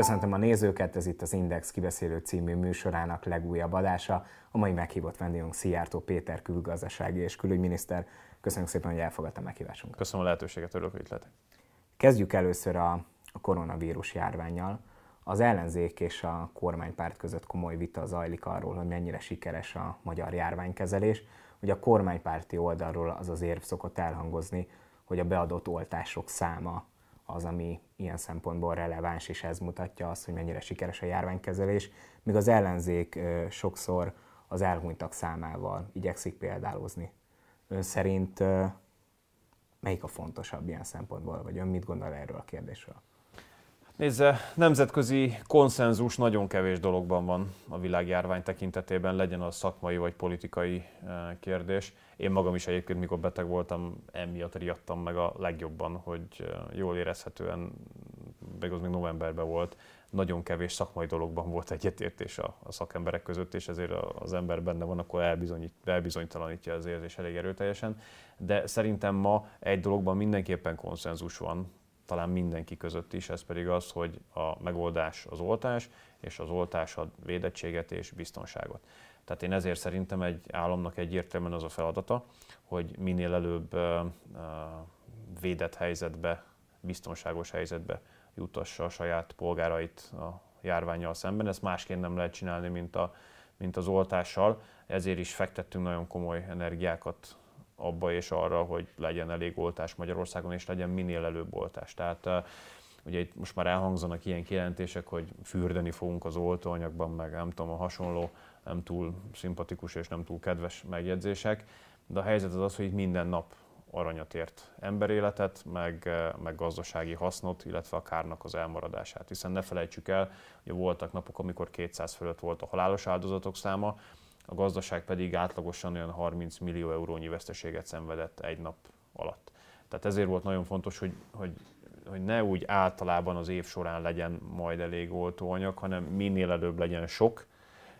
Köszöntöm a nézőket, ez itt az Index kibeszélő című műsorának legújabb adása. A mai meghívott vendégünk Szijjártó Péter külgazdasági és külügyminiszter. Köszönjük szépen, hogy elfogadta meghívásunkat. Köszönöm a lehetőséget, örülök, hogy itt lehetek. Kezdjük először a, a koronavírus járványjal. Az ellenzék és a kormánypárt között komoly vita zajlik arról, hogy mennyire sikeres a magyar járványkezelés. Ugye a kormánypárti oldalról az az érv szokott elhangozni, hogy a beadott oltások száma az, ami ilyen szempontból releváns, és ez mutatja azt, hogy mennyire sikeres a járványkezelés, míg az ellenzék sokszor az elhunytak számával igyekszik példálozni. Ön szerint melyik a fontosabb ilyen szempontból, vagy ön mit gondol erről a kérdésről? Nézze, nemzetközi konszenzus nagyon kevés dologban van a világjárvány tekintetében, legyen az szakmai vagy politikai kérdés. Én magam is egyébként, mikor beteg voltam, emiatt riadtam meg a legjobban, hogy jól érezhetően, még az még novemberben volt, nagyon kevés szakmai dologban volt egyetértés a, a szakemberek között, és ezért az ember benne van, akkor elbizonyít, elbizonytalanítja az érzés elég erőteljesen. De szerintem ma egy dologban mindenképpen konszenzus van, talán mindenki között is, ez pedig az, hogy a megoldás az oltás, és az oltás ad védettséget és biztonságot. Tehát én ezért szerintem egy államnak egyértelműen az a feladata, hogy minél előbb védett helyzetbe, biztonságos helyzetbe jutassa a saját polgárait a járványjal szemben. Ezt másként nem lehet csinálni, mint, a, mint az oltással. Ezért is fektettünk nagyon komoly energiákat abba és arra, hogy legyen elég oltás Magyarországon, és legyen minél előbb oltás. Tehát ugye itt most már elhangzanak ilyen kijelentések, hogy fürdeni fogunk az oltóanyagban, meg nem tudom, a hasonló nem túl szimpatikus és nem túl kedves megjegyzések, de a helyzet az az, hogy minden nap aranyat ért emberéletet, meg, meg gazdasági hasznot, illetve a kárnak az elmaradását. Hiszen ne felejtsük el, hogy voltak napok, amikor 200 fölött volt a halálos áldozatok száma, a gazdaság pedig átlagosan olyan 30 millió eurónyi veszteséget szenvedett egy nap alatt. Tehát ezért volt nagyon fontos, hogy, hogy, hogy ne úgy általában az év során legyen majd elég oltóanyag, hanem minél előbb legyen sok,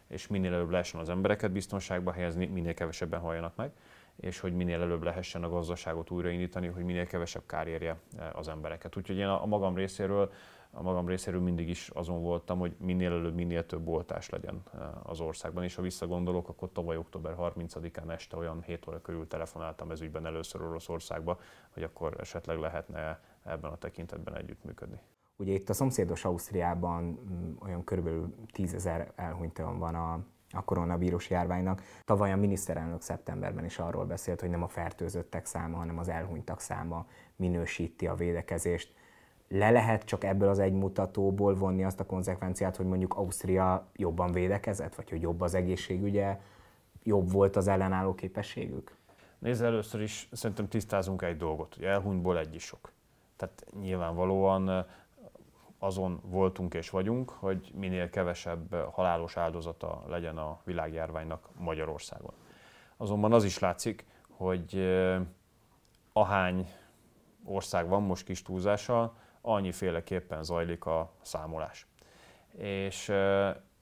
és minél előbb lehessen az embereket biztonságba helyezni, minél kevesebben halljanak meg, és hogy minél előbb lehessen a gazdaságot újraindítani, hogy minél kevesebb kár érje eh, az embereket. Úgyhogy én a magam részéről a magam részéről mindig is azon voltam, hogy minél előbb, minél több oltás legyen eh, az országban. És ha visszagondolok, akkor tavaly október 30-án este olyan 7 óra körül telefonáltam ez ügyben először Oroszországba, hogy akkor esetleg lehetne ebben a tekintetben együttműködni. Ugye itt a szomszédos Ausztriában mm, olyan körülbelül 10 ezer elhunytalan van a, a koronavírus járványnak. Tavaly a miniszterelnök szeptemberben is arról beszélt, hogy nem a fertőzöttek száma, hanem az elhunytak száma minősíti a védekezést le lehet csak ebből az egy mutatóból vonni azt a konzekvenciát, hogy mondjuk Ausztria jobban védekezett, vagy hogy jobb az egészségügye, jobb volt az ellenálló képességük? Nézd, először is szerintem tisztázunk egy dolgot, hogy elhunytból egy is sok. Tehát nyilvánvalóan azon voltunk és vagyunk, hogy minél kevesebb halálos áldozata legyen a világjárványnak Magyarországon. Azonban az is látszik, hogy ahány ország van most kis túlzással, annyiféleképpen zajlik a számolás. És,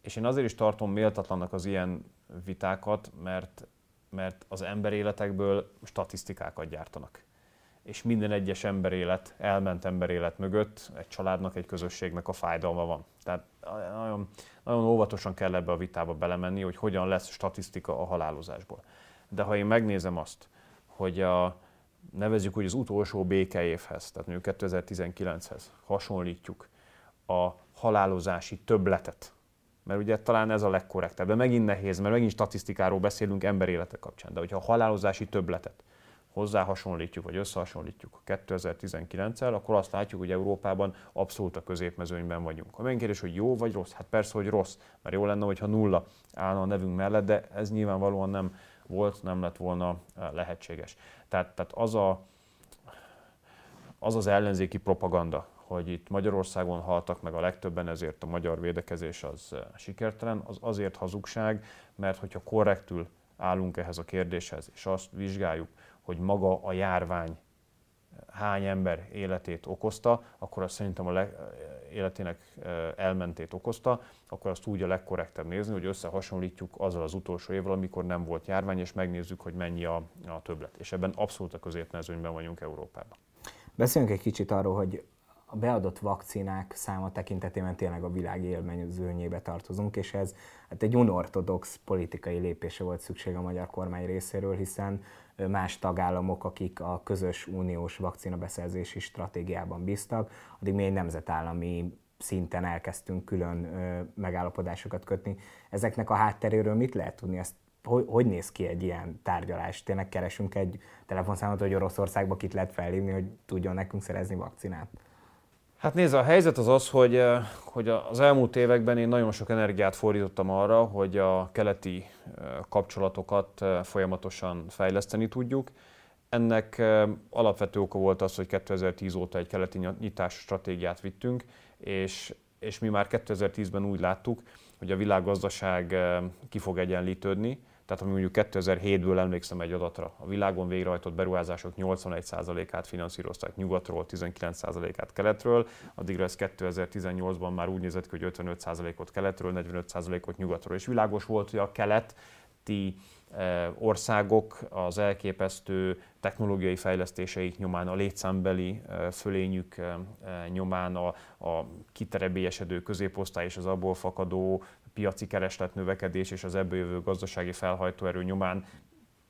és én azért is tartom méltatlannak az ilyen vitákat, mert, mert az emberéletekből statisztikákat gyártanak. És minden egyes emberélet, elment emberélet mögött egy családnak, egy közösségnek a fájdalma van. Tehát nagyon, nagyon óvatosan kell ebbe a vitába belemenni, hogy hogyan lesz statisztika a halálozásból. De ha én megnézem azt, hogy a, nevezzük úgy az utolsó békeévhez, tehát mondjuk 2019-hez hasonlítjuk a halálozási többletet, mert ugye talán ez a legkorrektebb, de megint nehéz, mert megint statisztikáról beszélünk emberélete kapcsán, de hogyha a halálozási többletet hozzá hasonlítjuk, vagy összehasonlítjuk 2019-el, akkor azt látjuk, hogy Európában abszolút a középmezőnyben vagyunk. A megint kérdés, hogy jó vagy rossz? Hát persze, hogy rossz, mert jó lenne, hogyha nulla állna a nevünk mellett, de ez nyilvánvalóan nem volt, nem lett volna lehetséges. Tehát, tehát az, a, az az ellenzéki propaganda, hogy itt Magyarországon haltak meg a legtöbben, ezért a magyar védekezés az sikertelen, az azért hazugság, mert hogyha korrektül állunk ehhez a kérdéshez, és azt vizsgáljuk, hogy maga a járvány hány ember életét okozta, akkor azt szerintem a leg, életének elmentét okozta, akkor azt úgy a legkorrektebb nézni, hogy összehasonlítjuk azzal az utolsó évvel, amikor nem volt járvány, és megnézzük, hogy mennyi a, a többlet. És ebben abszolút a középmezőnyben vagyunk Európában. Beszéljünk egy kicsit arról, hogy a beadott vakcinák száma tekintetében tényleg a világ élmezőnyébe tartozunk, és ez hát egy unortodox politikai lépése volt szükség a magyar kormány részéről, hiszen más tagállamok, akik a közös uniós vakcinabeszerzési stratégiában bíztak, addig mi egy nemzetállami szinten elkezdtünk külön megállapodásokat kötni. Ezeknek a hátteréről mit lehet tudni? Ezt hogy, hogy néz ki egy ilyen tárgyalás? Tényleg keresünk egy telefonszámot, hogy Oroszországba kit lehet felhívni, hogy tudjon nekünk szerezni vakcinát? Hát nézd, a helyzet az az, hogy, hogy az elmúlt években én nagyon sok energiát fordítottam arra, hogy a keleti kapcsolatokat folyamatosan fejleszteni tudjuk. Ennek alapvető oka volt az, hogy 2010 óta egy keleti nyitás stratégiát vittünk, és, és mi már 2010-ben úgy láttuk, hogy a világgazdaság ki fog egyenlítődni, tehát ami mondjuk 2007-ből emlékszem egy adatra, a világon végrehajtott beruházások 81%-át finanszírozták nyugatról, 19%-át keletről, addigra ez 2018-ban már úgy nézett ki, hogy 55%-ot keletről, 45%-ot nyugatról. És világos volt, hogy a keleti eh, országok az elképesztő technológiai fejlesztéseik nyomán, a létszámbeli eh, fölényük eh, nyomán, a, a kiterebélyesedő középosztály és az abból fakadó piaci kereslet növekedés és az ebből jövő gazdasági felhajtóerő nyomán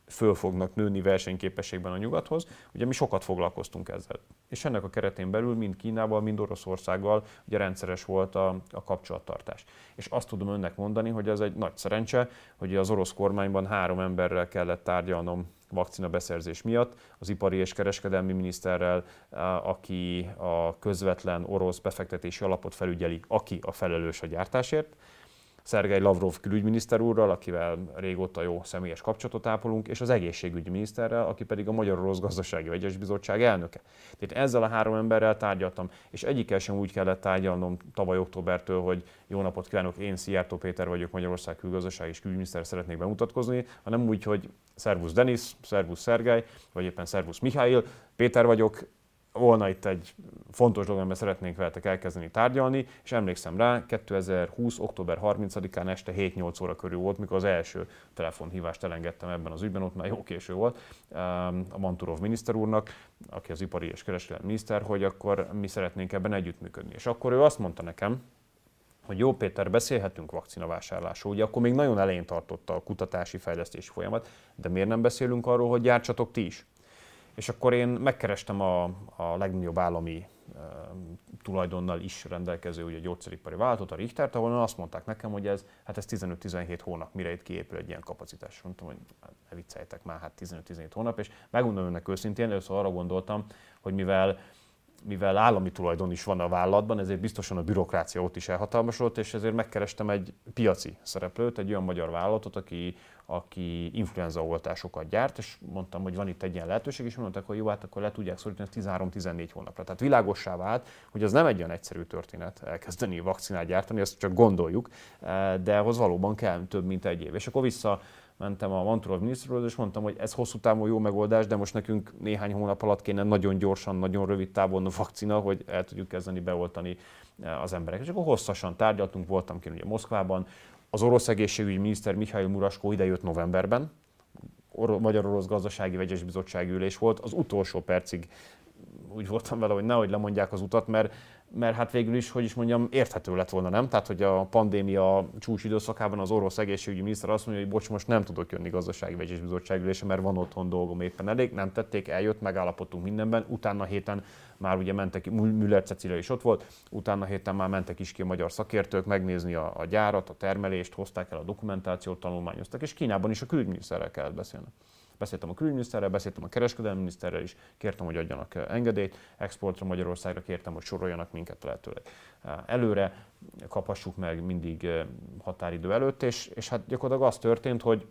föl fognak nőni versenyképességben a nyugathoz. Ugye mi sokat foglalkoztunk ezzel. És ennek a keretén belül mind Kínával, mind Oroszországgal ugye rendszeres volt a, a kapcsolattartás. És azt tudom önnek mondani, hogy ez egy nagy szerencse, hogy az orosz kormányban három emberrel kellett tárgyalnom vakcina beszerzés miatt, az ipari és kereskedelmi miniszterrel, aki a közvetlen orosz befektetési alapot felügyeli, aki a felelős a gyártásért, Szergei Lavrov külügyminiszter úrral, akivel régóta jó személyes kapcsolatot ápolunk, és az egészségügyi miniszterrel, aki pedig a Magyar Orosz Gazdasági Vegyes Bizottság elnöke. Tehát ezzel a három emberrel tárgyaltam, és egyikkel sem úgy kellett tárgyalnom tavaly októbertől, hogy jó napot kívánok, én Szijjártó Péter vagyok, Magyarország külgazdaság és külügyminiszter szeretnék bemutatkozni, hanem úgy, hogy Szervusz Denis, Szervusz Szergej, vagy éppen Szervusz Mihály, Péter vagyok, volna itt egy fontos dolog, amiben szeretnénk veletek elkezdeni tárgyalni, és emlékszem rá, 2020. október 30-án este 7-8 óra körül volt, mikor az első telefonhívást elengedtem ebben az ügyben, ott már jó késő volt, um, a Manturov miniszter úrnak, aki az ipari és kereskedelmi miniszter, hogy akkor mi szeretnénk ebben együttműködni. És akkor ő azt mondta nekem, hogy jó Péter, beszélhetünk vakcinavásárlásról, ugye akkor még nagyon elején tartotta a kutatási fejlesztési folyamat, de miért nem beszélünk arról, hogy gyártsatok ti is? És akkor én megkerestem a, a legnagyobb állami e, tulajdonnal is rendelkező ugye, gyógyszeripari vállalatot, a Richtert, ahol azt mondták nekem, hogy ez, hát ez 15-17 hónap, mire itt kiépül egy ilyen kapacitás. Mondtam, hogy hát ne vicceljetek már, hát 15-17 hónap, és megmondom önnek őszintén, először arra gondoltam, hogy mivel mivel állami tulajdon is van a vállalatban, ezért biztosan a bürokrácia ott is elhatalmasodott, és ezért megkerestem egy piaci szereplőt, egy olyan magyar vállalatot, aki, aki influenza oltásokat gyárt, és mondtam, hogy van itt egy ilyen lehetőség, és mondták, hogy jó, hát akkor le tudják szorítani 13-14 hónapra. Tehát világossá vált, hogy az nem egy olyan egyszerű történet elkezdeni vakcinát gyártani, ezt csak gondoljuk, de ahhoz valóban kell több, mint egy év. És akkor vissza mentem a Manturov miniszterről, és mondtam, hogy ez hosszú távon jó megoldás, de most nekünk néhány hónap alatt kéne nagyon gyorsan, nagyon rövid távon a vakcina, hogy el tudjuk kezdeni beoltani eh, az embereket. És akkor hosszasan tárgyaltunk, voltam ki ugye Moszkvában. Az orosz egészségügyi miniszter Mihály Muraskó idejött novemberben, Magyar-Orosz Gazdasági Vegyes Bizottság ülés volt, az utolsó percig úgy voltam vele, hogy nehogy lemondják az utat, mert mert hát végül is, hogy is mondjam, érthető lett volna, nem? Tehát, hogy a pandémia csúcs időszakában az orosz egészségügyi miniszter azt mondja, hogy bocs, most nem tudok jönni gazdasági vegyes bizottság ülése, mert van otthon dolgom éppen elég, nem tették, eljött, megállapodtunk mindenben, utána héten már ugye mentek, Müller Cecilia is ott volt, utána héten már mentek is ki a magyar szakértők megnézni a, a gyárat, a termelést, hozták el a dokumentációt, tanulmányoztak, és Kínában is a külügyminiszterrel kellett beszélni. Beszéltem a külügyminiszterrel, beszéltem a kereskedelmi miniszterrel is, kértem, hogy adjanak eh, engedélyt, exportra Magyarországra kértem, hogy soroljanak minket lehetőleg eh, előre, kaphassuk meg mindig eh, határidő előtt, és, és hát gyakorlatilag az történt, hogy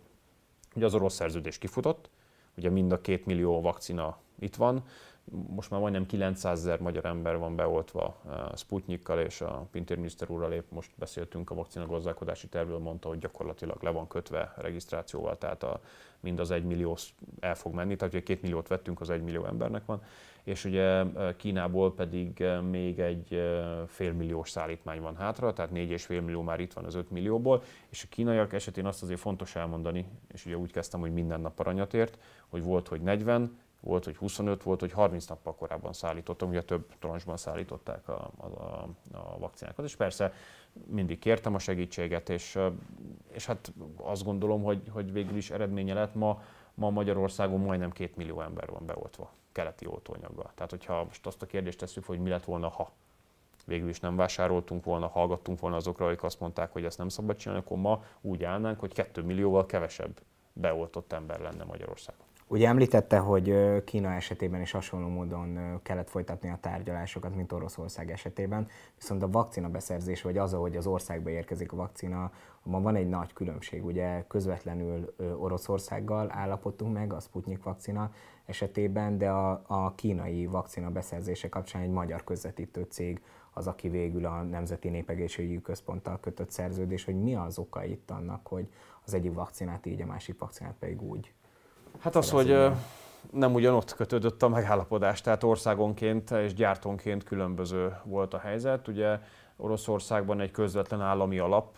Ugye az orosz szerződés kifutott, ugye mind a két millió vakcina itt van, most már majdnem 900 ezer magyar ember van beoltva a Sputnikkal, és a Pintér miniszter úrral épp most beszéltünk a vakcina gazdálkodási tervről, mondta, hogy gyakorlatilag le van kötve regisztrációval, tehát a, mind az egy millió el fog menni, tehát ugye két milliót vettünk, az egy millió embernek van, és ugye Kínából pedig még egy félmilliós szállítmány van hátra, tehát négy és fél millió már itt van az 5 millióból, és a kínaiak esetén azt azért fontos elmondani, és ugye úgy kezdtem, hogy minden nap aranyatért, hogy volt, hogy 40, volt, hogy 25, volt, hogy 30 nappal korábban szállítottam, ugye több transzban szállították a, a, a vakcinákat, és persze mindig kértem a segítséget, és, és hát azt gondolom, hogy, hogy végül is eredménye lett ma, ma Magyarországon majdnem két millió ember van beoltva keleti oltóanyaggal. Tehát, hogyha most azt a kérdést tesszük, hogy mi lett volna, ha végül is nem vásároltunk volna, hallgattunk volna azokra, akik azt mondták, hogy ezt nem szabad csinálni, akkor ma úgy állnánk, hogy 2 millióval kevesebb beoltott ember lenne Magyarországon. Ugye említette, hogy Kína esetében is hasonló módon kellett folytatni a tárgyalásokat, mint Oroszország esetében, viszont a vakcina beszerzés, vagy az, hogy az országba érkezik a vakcina, ma van egy nagy különbség. Ugye közvetlenül Oroszországgal állapodtunk meg a Sputnik vakcina esetében, de a, a kínai vakcina beszerzése kapcsán egy magyar közvetítő cég az, aki végül a Nemzeti Népegészségügyi Központtal kötött szerződés, hogy mi az oka itt annak, hogy az egyik vakcinát így, a másik vakcinát pedig úgy Hát az, hogy nem ugyanott kötődött a megállapodás, tehát országonként és gyártónként különböző volt a helyzet. Ugye Oroszországban egy közvetlen állami alap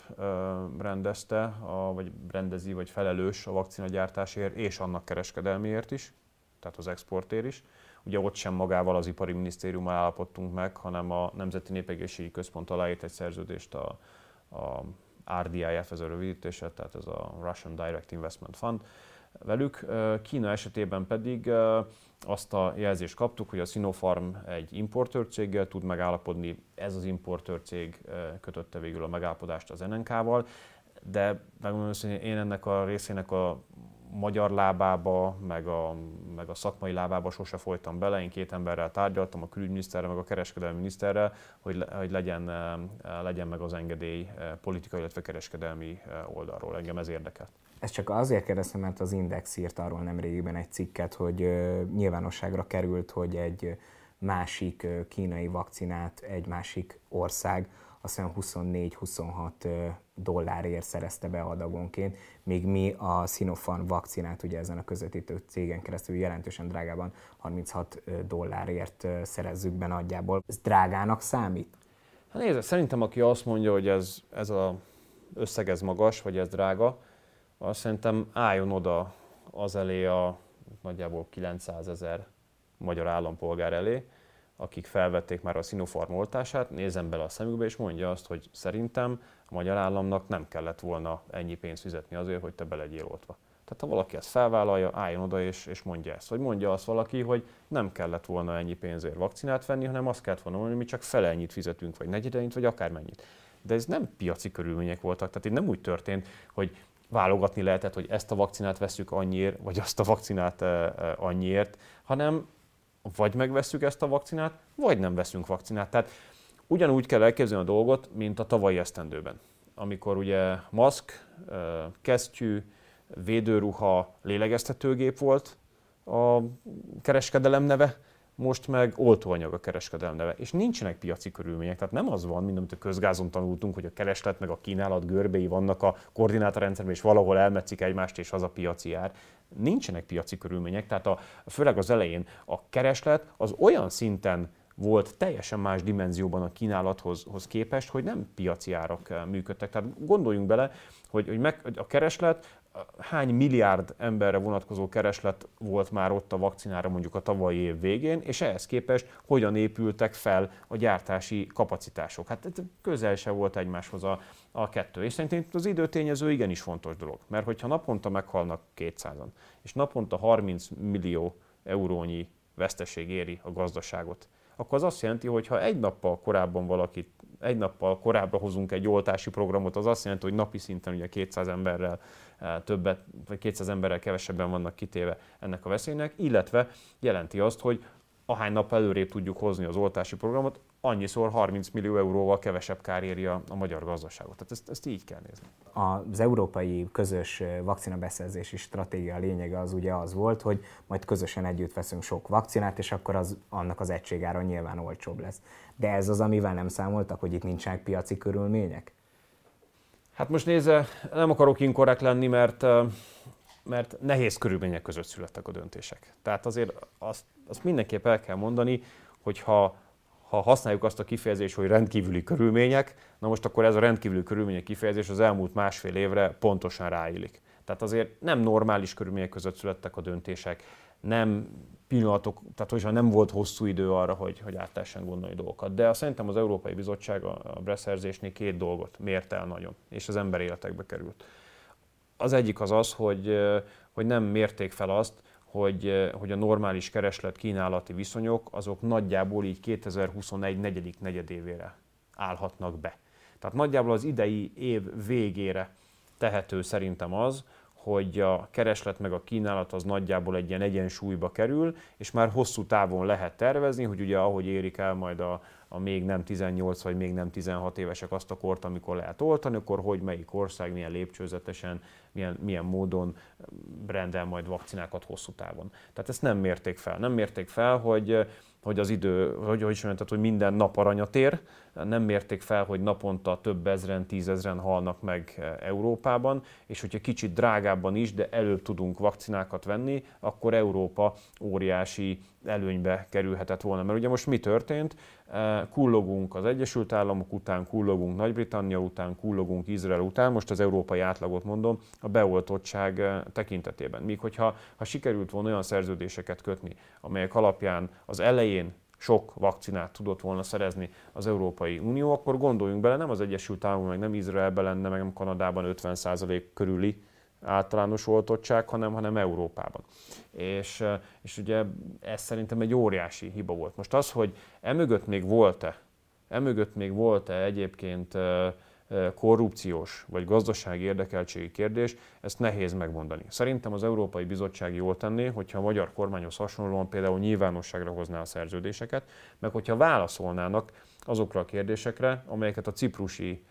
rendezte, a, vagy rendezi, vagy felelős a vakcinagyártásért és annak kereskedelmiért is, tehát az exportért is. Ugye ott sem magával az ipari minisztériummal állapodtunk meg, hanem a Nemzeti Népegészségi Központ aláírt egy szerződést a, a RDIF, ez a rövidítése, tehát ez a Russian Direct Investment Fund, velük. Kína esetében pedig azt a jelzést kaptuk, hogy a Sinopharm egy importőr céggel tud megállapodni, ez az importőr cég kötötte végül a megállapodást az NNK-val, de megmondom hogy én ennek a részének a magyar lábába, meg a, meg a szakmai lábába sose folytam bele. Én két emberrel tárgyaltam, a külügyminiszterrel, meg a kereskedelmi miniszterrel, hogy, hogy legyen, legyen meg az engedély politikai, illetve kereskedelmi oldalról. Engem ez érdekelt. Ezt csak azért kérdeztem, mert az Index írt arról nemrégiben egy cikket, hogy nyilvánosságra került, hogy egy másik kínai vakcinát egy másik ország azt hiszem 24-26 dollárért szerezte be adagonként, míg mi a Sinopharm vakcinát ugye ezen a közvetítő cégen keresztül jelentősen drágában 36 dollárért szerezzük be nagyjából. Ez drágának számít? Hát nézd, szerintem aki azt mondja, hogy ez, ez a összeg ez magas, vagy ez drága, azt szerintem álljon oda az elé a nagyjából 900 ezer magyar állampolgár elé, akik felvették már a Sinopharm oltását, nézem bele a szemükbe, és mondja azt, hogy szerintem a magyar államnak nem kellett volna ennyi pénzt fizetni azért, hogy te be legyél oltva. Tehát ha valaki ezt felvállalja, álljon oda és, és mondja ezt. Vagy mondja azt valaki, hogy nem kellett volna ennyi pénzért vakcinát venni, hanem azt kellett volna mondani, hogy mi csak fele ennyit fizetünk, vagy negyedennyit, vagy akármennyit. De ez nem piaci körülmények voltak, tehát itt nem úgy történt, hogy válogatni lehetett, hogy ezt a vakcinát veszük annyiért, vagy azt a vakcinát annyiért, hanem vagy megveszük ezt a vakcinát, vagy nem veszünk vakcinát. Tehát ugyanúgy kell elképzelni a dolgot, mint a tavalyi esztendőben, amikor ugye maszk, kesztyű, védőruha, lélegeztetőgép volt a kereskedelem neve, most meg oltóanyag a kereskedelem neve. És nincsenek piaci körülmények, tehát nem az van, mint amit a közgázon tanultunk, hogy a kereslet meg a kínálat görbéi vannak a koordinátorrendszerben, és valahol elmetszik egymást, és az a piaci ár. Nincsenek piaci körülmények, tehát a, főleg az elején a kereslet az olyan szinten volt teljesen más dimenzióban a kínálathoz hoz képest, hogy nem piaci árak eh, működtek. Tehát gondoljunk bele, hogy, hogy meg, a kereslet hány milliárd emberre vonatkozó kereslet volt már ott a vakcinára mondjuk a tavalyi év végén, és ehhez képest hogyan épültek fel a gyártási kapacitások. Hát közel se volt egymáshoz a, a kettő. És szerintem az időtényező igenis fontos dolog, mert hogyha naponta meghalnak 200-an, és naponta 30 millió eurónyi veszteség éri a gazdaságot, akkor az azt jelenti, hogy ha egy nappal korábban valakit, egy nappal korábbra hozunk egy oltási programot, az azt jelenti, hogy napi szinten ugye 200 emberrel eh, többet, vagy 200 emberrel kevesebben vannak kitéve ennek a veszélynek, illetve jelenti azt, hogy ahány nap előrébb tudjuk hozni az oltási programot, annyiszor 30 millió euróval kevesebb kár éri a, a magyar gazdaságot. Tehát ezt, ezt így kell nézni. Az európai közös vakcinabeszerzési stratégia lényege az ugye az volt, hogy majd közösen együtt veszünk sok vakcinát, és akkor az, annak az egységára nyilván olcsóbb lesz. De ez az, amivel nem számoltak, hogy itt nincsenek piaci körülmények? Hát most nézze, nem akarok inkorrekt lenni, mert, mert nehéz körülmények között születtek a döntések. Tehát azért azt, azt mindenképp el kell mondani, hogy ha, ha használjuk azt a kifejezést, hogy rendkívüli körülmények, na most akkor ez a rendkívüli körülmények kifejezés az elmúlt másfél évre pontosan ráillik. Tehát azért nem normális körülmények között születtek a döntések, nem pillanatok, tehát hogyha nem volt hosszú idő arra, hogy, hogy áttessen gondolni dolgokat. De szerintem az Európai Bizottság a, a beszerzésnél két dolgot mért el nagyon, és az ember életekbe került. Az egyik az az, hogy, hogy nem mérték fel azt, hogy, hogy a normális kereslet-kínálati viszonyok azok nagyjából így 2021 negyedik negyedévére állhatnak be. Tehát nagyjából az idei év végére tehető szerintem az, hogy a kereslet meg a kínálat az nagyjából egy ilyen egyensúlyba kerül, és már hosszú távon lehet tervezni, hogy ugye ahogy érik el majd a, a még nem 18 vagy még nem 16 évesek azt a kort, amikor lehet oltani, akkor hogy melyik ország milyen lépcsőzetesen, milyen, milyen módon rendel majd vakcinákat hosszú távon. Tehát ezt nem mérték fel. Nem mérték fel, hogy hogy az idő, hogy, hogy, mondtad, hogy minden nap aranyat ér, nem mérték fel, hogy naponta több ezren, tízezren halnak meg e, Európában, és hogyha kicsit drágábban is, de előbb tudunk vakcinákat venni, akkor Európa óriási előnybe kerülhetett volna. Mert ugye most mi történt? Kullogunk az Egyesült Államok után, kullogunk Nagy-Britannia után, kullogunk Izrael után, most az európai átlagot mondom, a beoltottság e, tekintetében. Míg hogyha ha sikerült volna olyan szerződéseket kötni, amelyek alapján az elején sok vakcinát tudott volna szerezni az Európai Unió, akkor gondoljunk bele, nem az Egyesült Államok, meg nem Izraelben lenne, meg nem Kanadában 50% körüli általános oltottság, hanem, hanem Európában. És, és ugye ez szerintem egy óriási hiba volt. Most az, hogy emögött még volt-e, emögött még volt-e egyébként korrupciós vagy gazdasági érdekeltségi kérdés, ezt nehéz megmondani. Szerintem az Európai Bizottság jól tenné, hogyha a magyar kormányhoz hasonlóan például nyilvánosságra hozná a szerződéseket, meg hogyha válaszolnának azokra a kérdésekre, amelyeket a ciprusi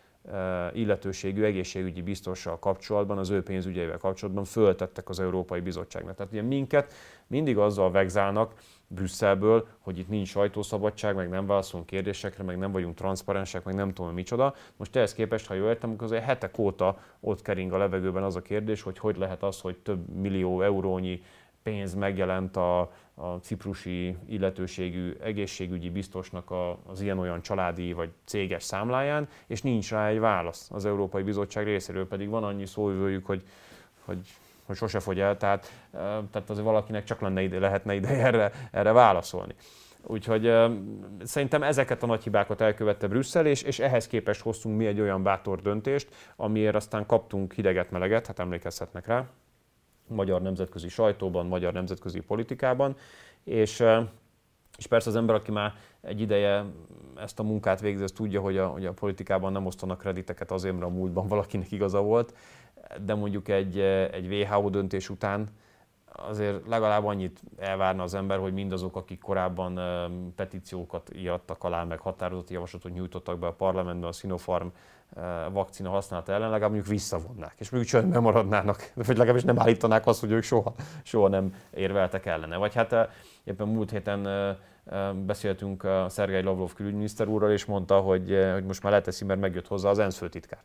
illetőségű egészségügyi biztossal kapcsolatban, az ő pénzügyeivel kapcsolatban föltettek az Európai Bizottságnak. Tehát ugye minket mindig azzal vegzálnak, Brüsszelből, hogy itt nincs sajtószabadság, meg nem válaszolunk kérdésekre, meg nem vagyunk transzparensek, meg nem tudom micsoda. Most ehhez képest, ha jól értem, akkor azért hetek óta ott kering a levegőben az a kérdés, hogy hogy lehet az, hogy több millió eurónyi pénz megjelent a, a ciprusi illetőségű egészségügyi biztosnak a, az ilyen-olyan családi vagy céges számláján, és nincs rá egy válasz az Európai Bizottság részéről, pedig van annyi szóvivőjük, hogy, hogy hogy sose fogy el, tehát, tehát azért valakinek csak lenne ide, lehetne ide erre, erre válaszolni. Úgyhogy szerintem ezeket a nagy hibákat elkövette Brüsszel, és, és ehhez képest hoztunk mi egy olyan bátor döntést, amiért aztán kaptunk hideget-meleget, hát emlékezhetnek rá, magyar nemzetközi sajtóban, magyar nemzetközi politikában, és, és persze az ember, aki már egy ideje ezt a munkát végzi, tudja, hogy a, hogy a politikában nem osztanak krediteket azért, mert a múltban valakinek igaza volt, de mondjuk egy, egy WHO döntés után azért legalább annyit elvárna az ember, hogy mindazok, akik korábban petíciókat írtak alá, meg határozati javaslatot nyújtottak be a parlamentben a Sinopharm vakcina használata ellen, legalább mondjuk visszavonnák, és mondjuk csöndben maradnának, vagy legalábbis nem állítanák azt, hogy ők soha, soha nem érveltek ellene. Vagy hát éppen múlt héten beszéltünk Szergei Lavrov külügyminiszter úrral, és mondta, hogy, hogy most már leteszi, mert megjött hozzá az ENSZ főtitkár.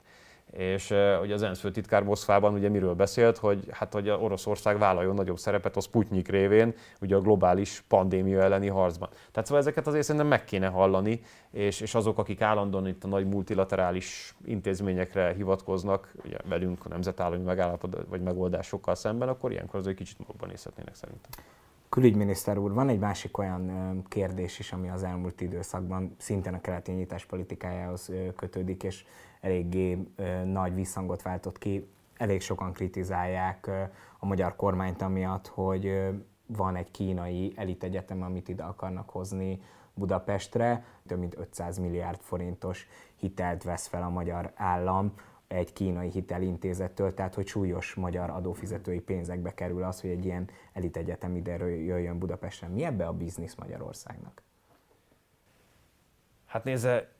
És hogy az ENSZ főtitkár Moszkvában ugye miről beszélt, hogy hát hogy a Oroszország vállaljon nagyobb szerepet a Sputnik révén, ugye a globális pandémia elleni harcban. Tehát szóval ezeket azért szerintem meg kéne hallani, és, és azok, akik állandóan itt a nagy multilaterális intézményekre hivatkoznak, ugye velünk a nemzetállami megállapodás vagy megoldásokkal szemben, akkor ilyenkor azért kicsit magukban nézhetnének szerintem. Külügyminiszter úr, van egy másik olyan kérdés is, ami az elmúlt időszakban szintén a keleti nyitás politikájához kötődik, és eléggé nagy visszhangot váltott ki. Elég sokan kritizálják a magyar kormányt amiatt, hogy van egy kínai elitegyetem, amit ide akarnak hozni Budapestre. Több mint 500 milliárd forintos hitelt vesz fel a magyar állam egy kínai hitelintézettől, tehát hogy súlyos magyar adófizetői pénzekbe kerül az, hogy egy ilyen elitegyetem ide jöjjön Budapesten. Mi ebbe a biznisz Magyarországnak? Hát nézze,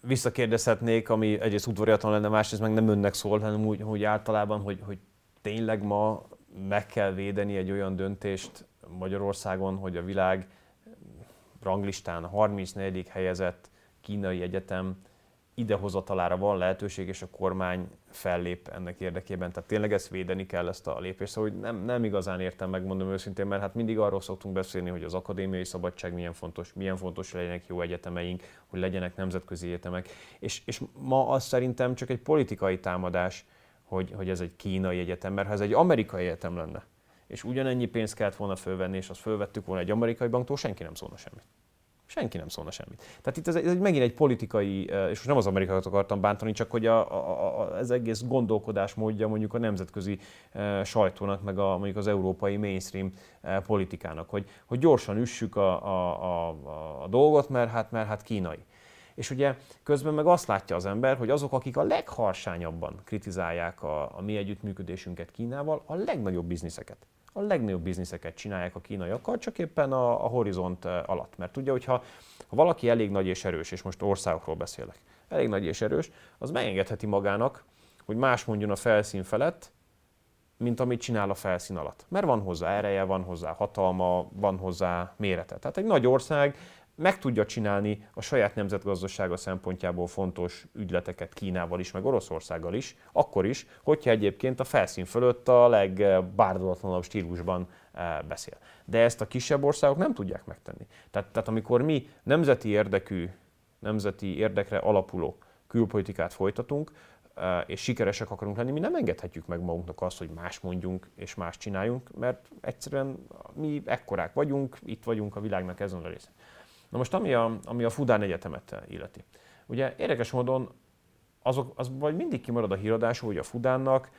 visszakérdezhetnék, ami egyrészt udvariatlan lenne, másrészt meg nem önnek szól, hanem úgy, úgy általában, hogy, hogy tényleg ma meg kell védeni egy olyan döntést Magyarországon, hogy a világ ranglistán a 34. helyezett kínai egyetem idehozatalára van lehetőség, és a kormány fellép ennek érdekében. Tehát tényleg ezt védeni kell ezt a lépést. Szóval hogy nem, nem igazán értem, megmondom őszintén, mert hát mindig arról szoktunk beszélni, hogy az akadémiai szabadság milyen fontos, milyen fontos, hogy legyenek jó egyetemeink, hogy legyenek nemzetközi egyetemek. És, és ma az szerintem csak egy politikai támadás, hogy, hogy ez egy kínai egyetem, mert ha ez egy amerikai egyetem lenne, és ugyanennyi pénzt kellett volna fölvenni, és azt fölvettük volna egy amerikai banktól, senki nem szólna semmit. Senki nem szólna semmit. Tehát itt ez, ez megint egy politikai, és most nem az amerikaiakat akartam bántani, csak hogy a, a, a, az egész gondolkodás módja mondjuk a nemzetközi sajtónak, meg a, mondjuk az európai mainstream politikának, hogy, hogy gyorsan üssük a, a, a, a dolgot, mert hát, mert hát kínai. És ugye közben meg azt látja az ember, hogy azok, akik a legharsányabban kritizálják a, a mi együttműködésünket Kínával, a legnagyobb bizniszeket a legnagyobb bizniszeket csinálják a kínaiakkal, csak éppen a, a horizont eh, alatt. Mert ugye, hogyha ha valaki elég nagy és erős, és most országokról beszélek, elég nagy és erős, az megengedheti magának, hogy más mondjon a felszín felett, mint amit csinál a felszín alatt. Mert van hozzá ereje, van hozzá hatalma, van hozzá mérete. Tehát egy nagy ország meg tudja csinálni a saját nemzetgazdasága szempontjából fontos ügyleteket Kínával is, meg Oroszországgal is, akkor is, hogyha egyébként a felszín fölött a legbárdulatlanabb stílusban eh, beszél. De ezt a kisebb országok nem tudják megtenni. Tehát, tehát amikor mi nemzeti érdekű, nemzeti érdekre alapuló külpolitikát folytatunk, eh, és sikeresek akarunk lenni, mi nem engedhetjük meg magunknak azt, hogy más mondjunk és más csináljunk, mert egyszerűen mi ekkorák vagyunk, itt vagyunk a világnak ezen a részen. Na most ami a, ami a Fudán Egyetemet illeti. Ugye érdekes módon azok, az vagy mindig kimarad a híradás, hogy a Fudánnak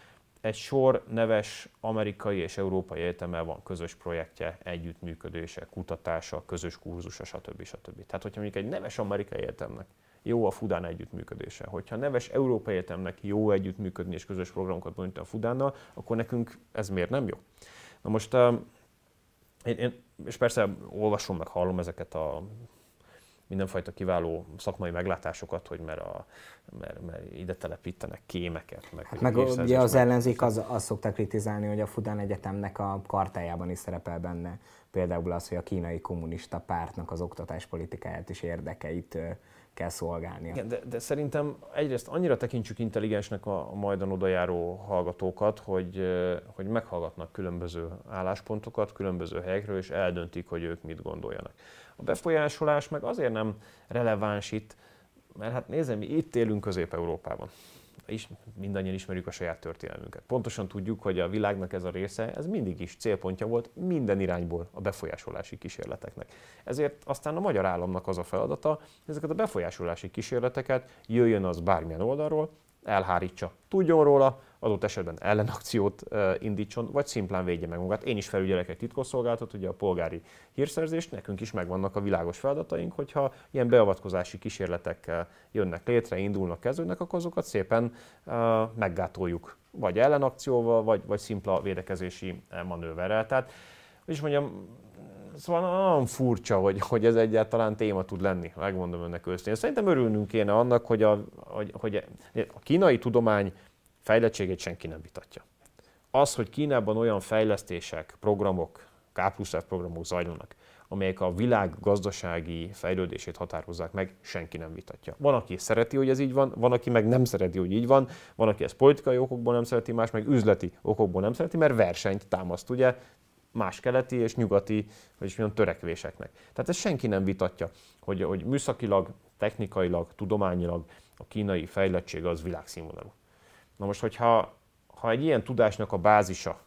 egy sor neves amerikai és európai egyetemmel van közös projektje, együttműködése, kutatása, közös kurzusa, stb. stb. Tehát, hogyha mondjuk egy neves amerikai egyetemnek jó a Fudán együttműködése, hogyha neves európai egyetemnek jó együttműködni és közös programokat bonyolítani a Fudánnal, akkor nekünk ez miért nem jó? Na most én, én, és persze olvasom, meg hallom ezeket a mindenfajta kiváló szakmai meglátásokat, hogy mert, a, mert, mert ide telepítenek kémeket. Meg, hát meg ugye az ellenzék az, azt szokta kritizálni, hogy a Fudán Egyetemnek a kartájában is szerepel benne például az, hogy a kínai kommunista pártnak az oktatáspolitikáját és érdekeit kell szolgálnia. Igen, de, de szerintem egyrészt annyira tekintsük intelligensnek a, a majdan odajáró hallgatókat, hogy, hogy meghallgatnak különböző álláspontokat különböző helyekről, és eldöntik, hogy ők mit gondoljanak. A befolyásolás meg azért nem releváns itt, mert hát nézem, mi itt élünk Közép-Európában is mindannyian ismerjük a saját történelmünket. Pontosan tudjuk, hogy a világnak ez a része, ez mindig is célpontja volt minden irányból a befolyásolási kísérleteknek. Ezért aztán a magyar államnak az a feladata, ezeket a befolyásolási kísérleteket jöjjön az bármilyen oldalról, elhárítsa. Tudjon róla, adott esetben ellenakciót indítson, vagy szimplán védje meg magát. Én is felügyelek egy titkosszolgálatot, ugye a polgári hírszerzést, nekünk is megvannak a világos feladataink, hogyha ilyen beavatkozási kísérletek jönnek létre, indulnak, kezdődnek, akkor azokat szépen meggátoljuk, vagy ellenakcióval, vagy, vagy szimpla védekezési manőverrel. Tehát, hogy is mondjam, Szóval nagyon furcsa, hogy, hogy ez egyáltalán téma tud lenni, megmondom önnek őszintén. Szerintem örülnünk kéne annak, hogy a, hogy, hogy a kínai tudomány fejlettségét senki nem vitatja. Az, hogy Kínában olyan fejlesztések, programok, K plusz F programok zajlanak, amelyek a világ gazdasági fejlődését határozzák meg, senki nem vitatja. Van, aki szereti, hogy ez így van, van, aki meg nem szereti, hogy így van, van, aki ezt politikai okokból nem szereti, más meg üzleti okokból nem szereti, mert versenyt támaszt, ugye, más keleti és nyugati, vagyis milyen törekvéseknek. Tehát ezt senki nem vitatja, hogy, hogy műszakilag, technikailag, tudományilag a kínai fejlettség az világszínvonalú. Na most, hogyha ha egy ilyen tudásnak a bázisa,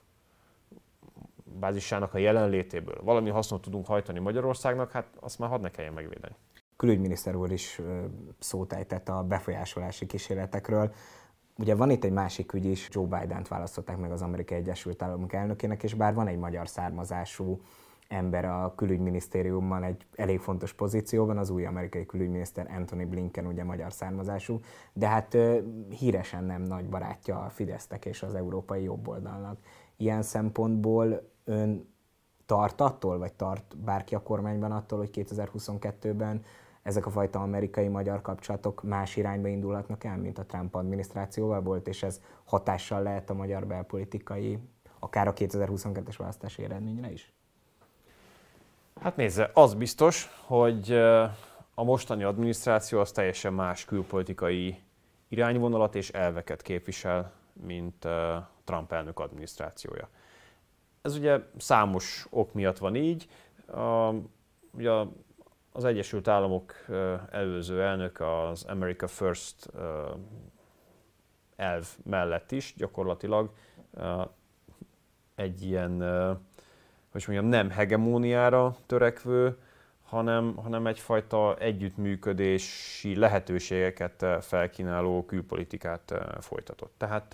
bázisának a jelenlétéből valami hasznot tudunk hajtani Magyarországnak, hát azt már hadd ne kelljen megvédeni. Külügyminiszter úr is szót ejtett a befolyásolási kísérletekről. Ugye van itt egy másik ügy is, Joe Biden-t választották meg az Amerikai Egyesült Államok elnökének, és bár van egy magyar származású ember a külügyminisztériumban egy elég fontos pozícióban, az új amerikai külügyminiszter Anthony Blinken, ugye magyar származású, de hát híresen nem nagy barátja a Fidesztek és az európai jobboldalnak. Ilyen szempontból ön tart attól, vagy tart bárki a kormányban attól, hogy 2022-ben ezek a fajta amerikai-magyar kapcsolatok más irányba indulhatnak el, mint a Trump adminisztrációval volt, és ez hatással lehet a magyar belpolitikai, akár a 2022-es választási eredményre is? Hát nézze, az biztos, hogy a mostani adminisztráció az teljesen más külpolitikai irányvonalat és elveket képvisel, mint Trump elnök adminisztrációja. Ez ugye számos ok miatt van így. Ugye az Egyesült Államok előző elnök az America First elv mellett is gyakorlatilag egy ilyen, hogy mondjam, nem hegemóniára törekvő, hanem, hanem egyfajta együttműködési lehetőségeket felkínáló külpolitikát folytatott. Tehát,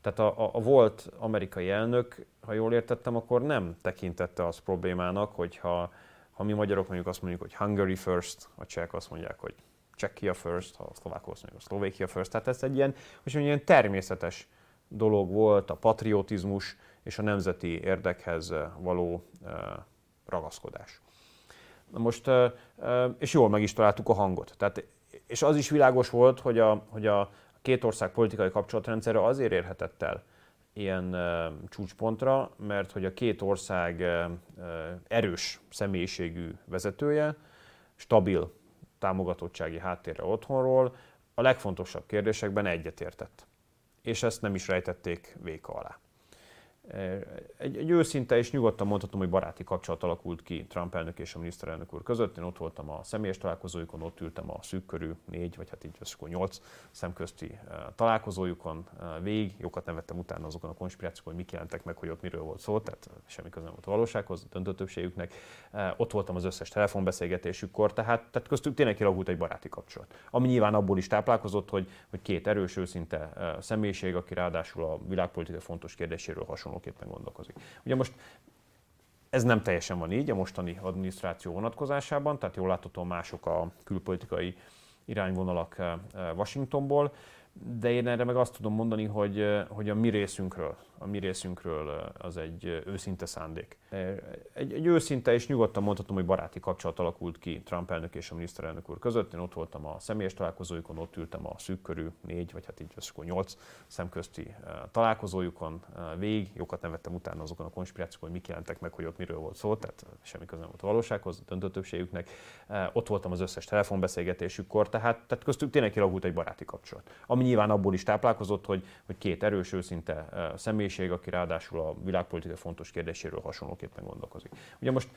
tehát a, a volt amerikai elnök, ha jól értettem, akkor nem tekintette az problémának, hogyha ha mi magyarok mondjuk azt mondjuk, hogy Hungary first, a csehek azt mondják, hogy Czechia first, ha a szlovákok azt mondjuk, a Szlovékia first. Tehát ez egy ilyen, hogy mondjam, ilyen természetes dolog volt a patriotizmus és a nemzeti érdekhez való ragaszkodás. Na most, és jól meg is találtuk a hangot. Tehát, és az is világos volt, hogy a, hogy a két ország politikai kapcsolatrendszerre azért érhetett el ilyen csúcspontra, mert hogy a két ország erős személyiségű vezetője, stabil támogatottsági háttérre otthonról a legfontosabb kérdésekben egyetértett. És ezt nem is rejtették véka alá. Egy, egy őszinte és nyugodtan mondhatom, hogy baráti kapcsolat alakult ki Trump elnök és a miniszterelnök úr között. Én ott voltam a személyes találkozójukon, ott ültem a szűk körű négy, vagy hát így akkor nyolc szemközti találkozójukon végig. Jókat nevettem utána azokon a konspirációkon, hogy mik jelentek meg, hogy ott miről volt szó, tehát semmi köze nem volt a valósághoz, döntő többségüknek. Ott voltam az összes telefonbeszélgetésükkor, tehát, tehát köztük tényleg kialakult egy baráti kapcsolat. Ami nyilván abból is táplálkozott, hogy, hogy két erős, őszinte személyiség, aki ráadásul a világpolitika fontos kérdéséről hasonló hasonlóképpen gondolkozik. Ugye most ez nem teljesen van így a mostani adminisztráció vonatkozásában, tehát jól látható mások a külpolitikai irányvonalak eh, Washingtonból, de én erre meg azt tudom mondani, hogy, hogy a mi részünkről, a mi részünkről az egy őszinte szándék. Egy, egy őszinte és nyugodtan mondhatom, hogy baráti kapcsolat alakult ki Trump elnök és a miniszterelnök úr között. Én ott voltam a személyes találkozójukon, ott ültem a szűk körű négy, vagy hát így az nyolc szemközti találkozójukon végig. Jókat nevettem utána azokon a konspirációkon, hogy mik jelentek meg, hogy ott miről volt szó, tehát semmi köze nem volt a valósághoz, döntő többségüknek. Ott voltam az összes telefonbeszélgetésükkor, tehát, tehát köztük tényleg kialakult egy baráti kapcsolat. Ami nyilván abból is táplálkozott, hogy, hogy két erős, őszinte személyiség, aki ráadásul a világpolitika fontos kérdéséről hasonlóképpen gondolkozik. Ugye most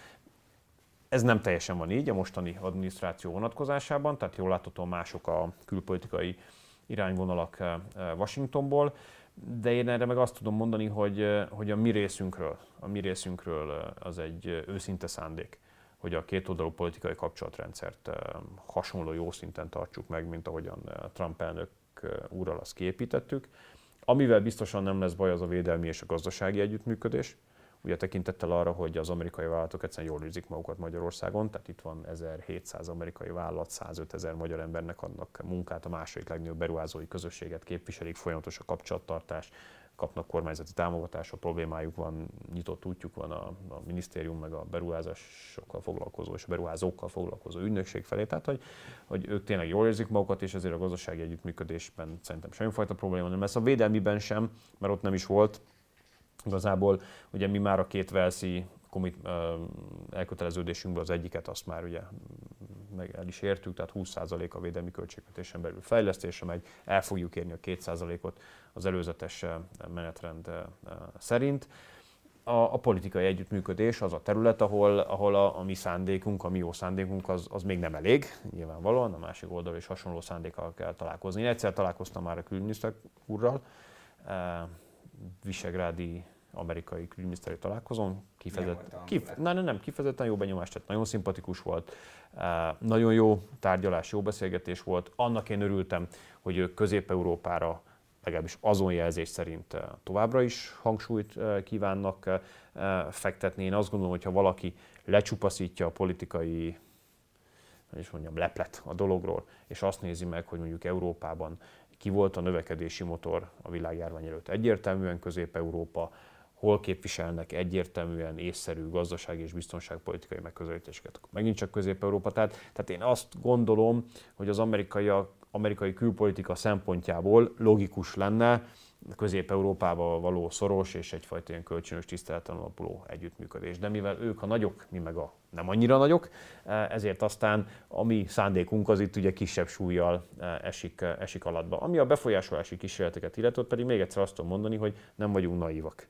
ez nem teljesen van így a mostani adminisztráció vonatkozásában, tehát jól látható mások a külpolitikai irányvonalak Washingtonból, de én erre meg azt tudom mondani, hogy, hogy a mi részünkről, a mi részünkről az egy őszinte szándék, hogy a két oldalú politikai kapcsolatrendszert hasonló jó szinten tartsuk meg, mint ahogyan Trump elnök úrral azt kiépítettük. Amivel biztosan nem lesz baj, az a védelmi és a gazdasági együttműködés. Ugye tekintettel arra, hogy az amerikai vállalatok egyszerűen jól érzik magukat Magyarországon, tehát itt van 1700 amerikai vállalat, 105 ezer magyar embernek adnak munkát, a második legnagyobb beruházói közösséget képviselik, folyamatos a kapcsolattartás, kapnak kormányzati támogatásra, problémájuk van, nyitott útjuk van a, a minisztérium, meg a beruházásokkal foglalkozó és a beruházókkal foglalkozó ügynökség felé, tehát hogy, hogy ők tényleg jól érzik magukat, és ezért a gazdasági együttműködésben szerintem semmifajta probléma nem lesz. A védelmiben sem, mert ott nem is volt, Igazából ugye mi már a két Velszi komit, elköteleződésünkből az egyiket azt már ugye meg el is értük, tehát 20% a védelmi költségvetésen belül fejlesztése megy, el fogjuk érni a 2%-ot az előzetes menetrend szerint. A, a politikai együttműködés az a terület, ahol, ahol a, a mi szándékunk, a mi jó szándékunk az, az még nem elég, nyilvánvalóan, a másik oldalon is hasonló szándékkal kell találkozni. Én egyszer találkoztam már a külügyminiszter úrral, Visegrádi amerikai külügyminiszteri találkozón. Kifejezett, kif, nem, nem, nem, kifejezetten jó benyomást tett, nagyon szimpatikus volt, nagyon jó tárgyalás, jó beszélgetés volt. Annak én örültem, hogy ők Közép-Európára legalábbis azon jelzés szerint továbbra is hangsúlyt kívánnak fektetni. Én azt gondolom, hogy ha valaki lecsupaszítja a politikai hogy is mondjam, leplet a dologról, és azt nézi meg, hogy mondjuk Európában ki volt a növekedési motor a világjárvány előtt. Egyértelműen Közép-Európa, hol képviselnek egyértelműen észszerű gazdasági és biztonságpolitikai megközelítéseket. Megint csak Közép-Európa. Tehát, tehát én azt gondolom, hogy az amerikai, amerikai külpolitika szempontjából logikus lenne, Közép-Európával való szoros és egyfajta ilyen kölcsönös tiszteleten alapuló együttműködés. De mivel ők a nagyok, mi meg a nem annyira nagyok, ezért aztán a mi szándékunk az itt ugye kisebb súlyjal esik, esik alatba. Ami a befolyásolási kísérleteket illetett, pedig még egyszer azt tudom mondani, hogy nem vagyunk naívak.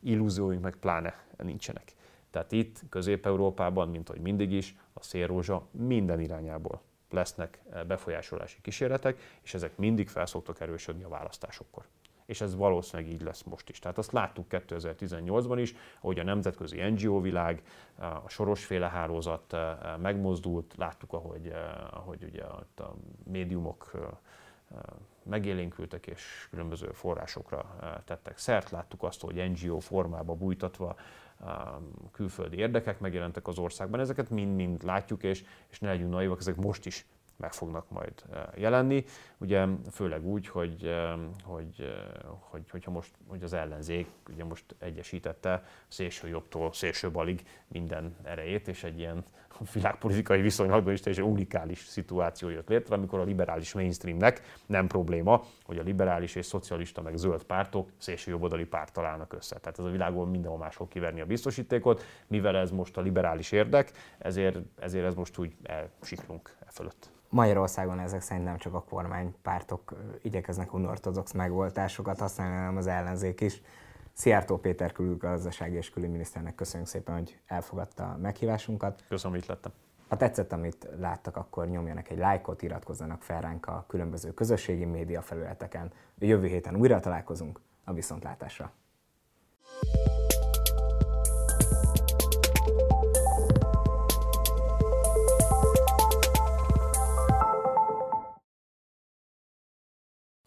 Illúzióink meg pláne nincsenek. Tehát itt Közép-Európában, mint hogy mindig is, a szélrózsa minden irányából lesznek befolyásolási kísérletek, és ezek mindig felszoktak erősödni a választásokkor és ez valószínűleg így lesz most is. Tehát azt láttuk 2018-ban is, hogy a nemzetközi NGO világ, a sorosféle hálózat eh, megmozdult, láttuk, ahogy, eh, ahogy ugye a médiumok eh, megélénkültek és különböző forrásokra tettek szert. Láttuk azt, hogy NGO formába bújtatva külföldi érdekek megjelentek az országban. Ezeket mind-mind látjuk, és, és ne legyünk naivak, ezek most is meg fognak majd eh, jelenni. Ugye főleg úgy, hogy, eh, hogy, eh, hogy, hogyha most hogy az ellenzék ugye most egyesítette szélső jobbtól szélső balig minden erejét, és egy ilyen világpolitikai viszonylatban is teljesen unikális szituáció jött létre, amikor a liberális mainstreamnek nem probléma, hogy a liberális és szocialista meg zöld pártok szélső jobboldali párt találnak össze. Tehát ez a világon mindenhol máshol kiverni a biztosítékot, mivel ez most a liberális érdek, ezért, ezért ez most úgy elsiklunk fölött. Magyarországon ezek szerint nem csak a kormánypártok igyekeznek unortodox megoldásokat használni, hanem az ellenzék is. Szijjártó Péter külgazdasági és külügyminiszternek köszönjük szépen, hogy elfogadta a meghívásunkat. Köszönöm, hogy itt lettem. Ha tetszett, amit láttak, akkor nyomjanak egy lájkot, iratkozzanak fel ránk a különböző közösségi média felületeken. Jövő héten újra találkozunk a viszontlátásra.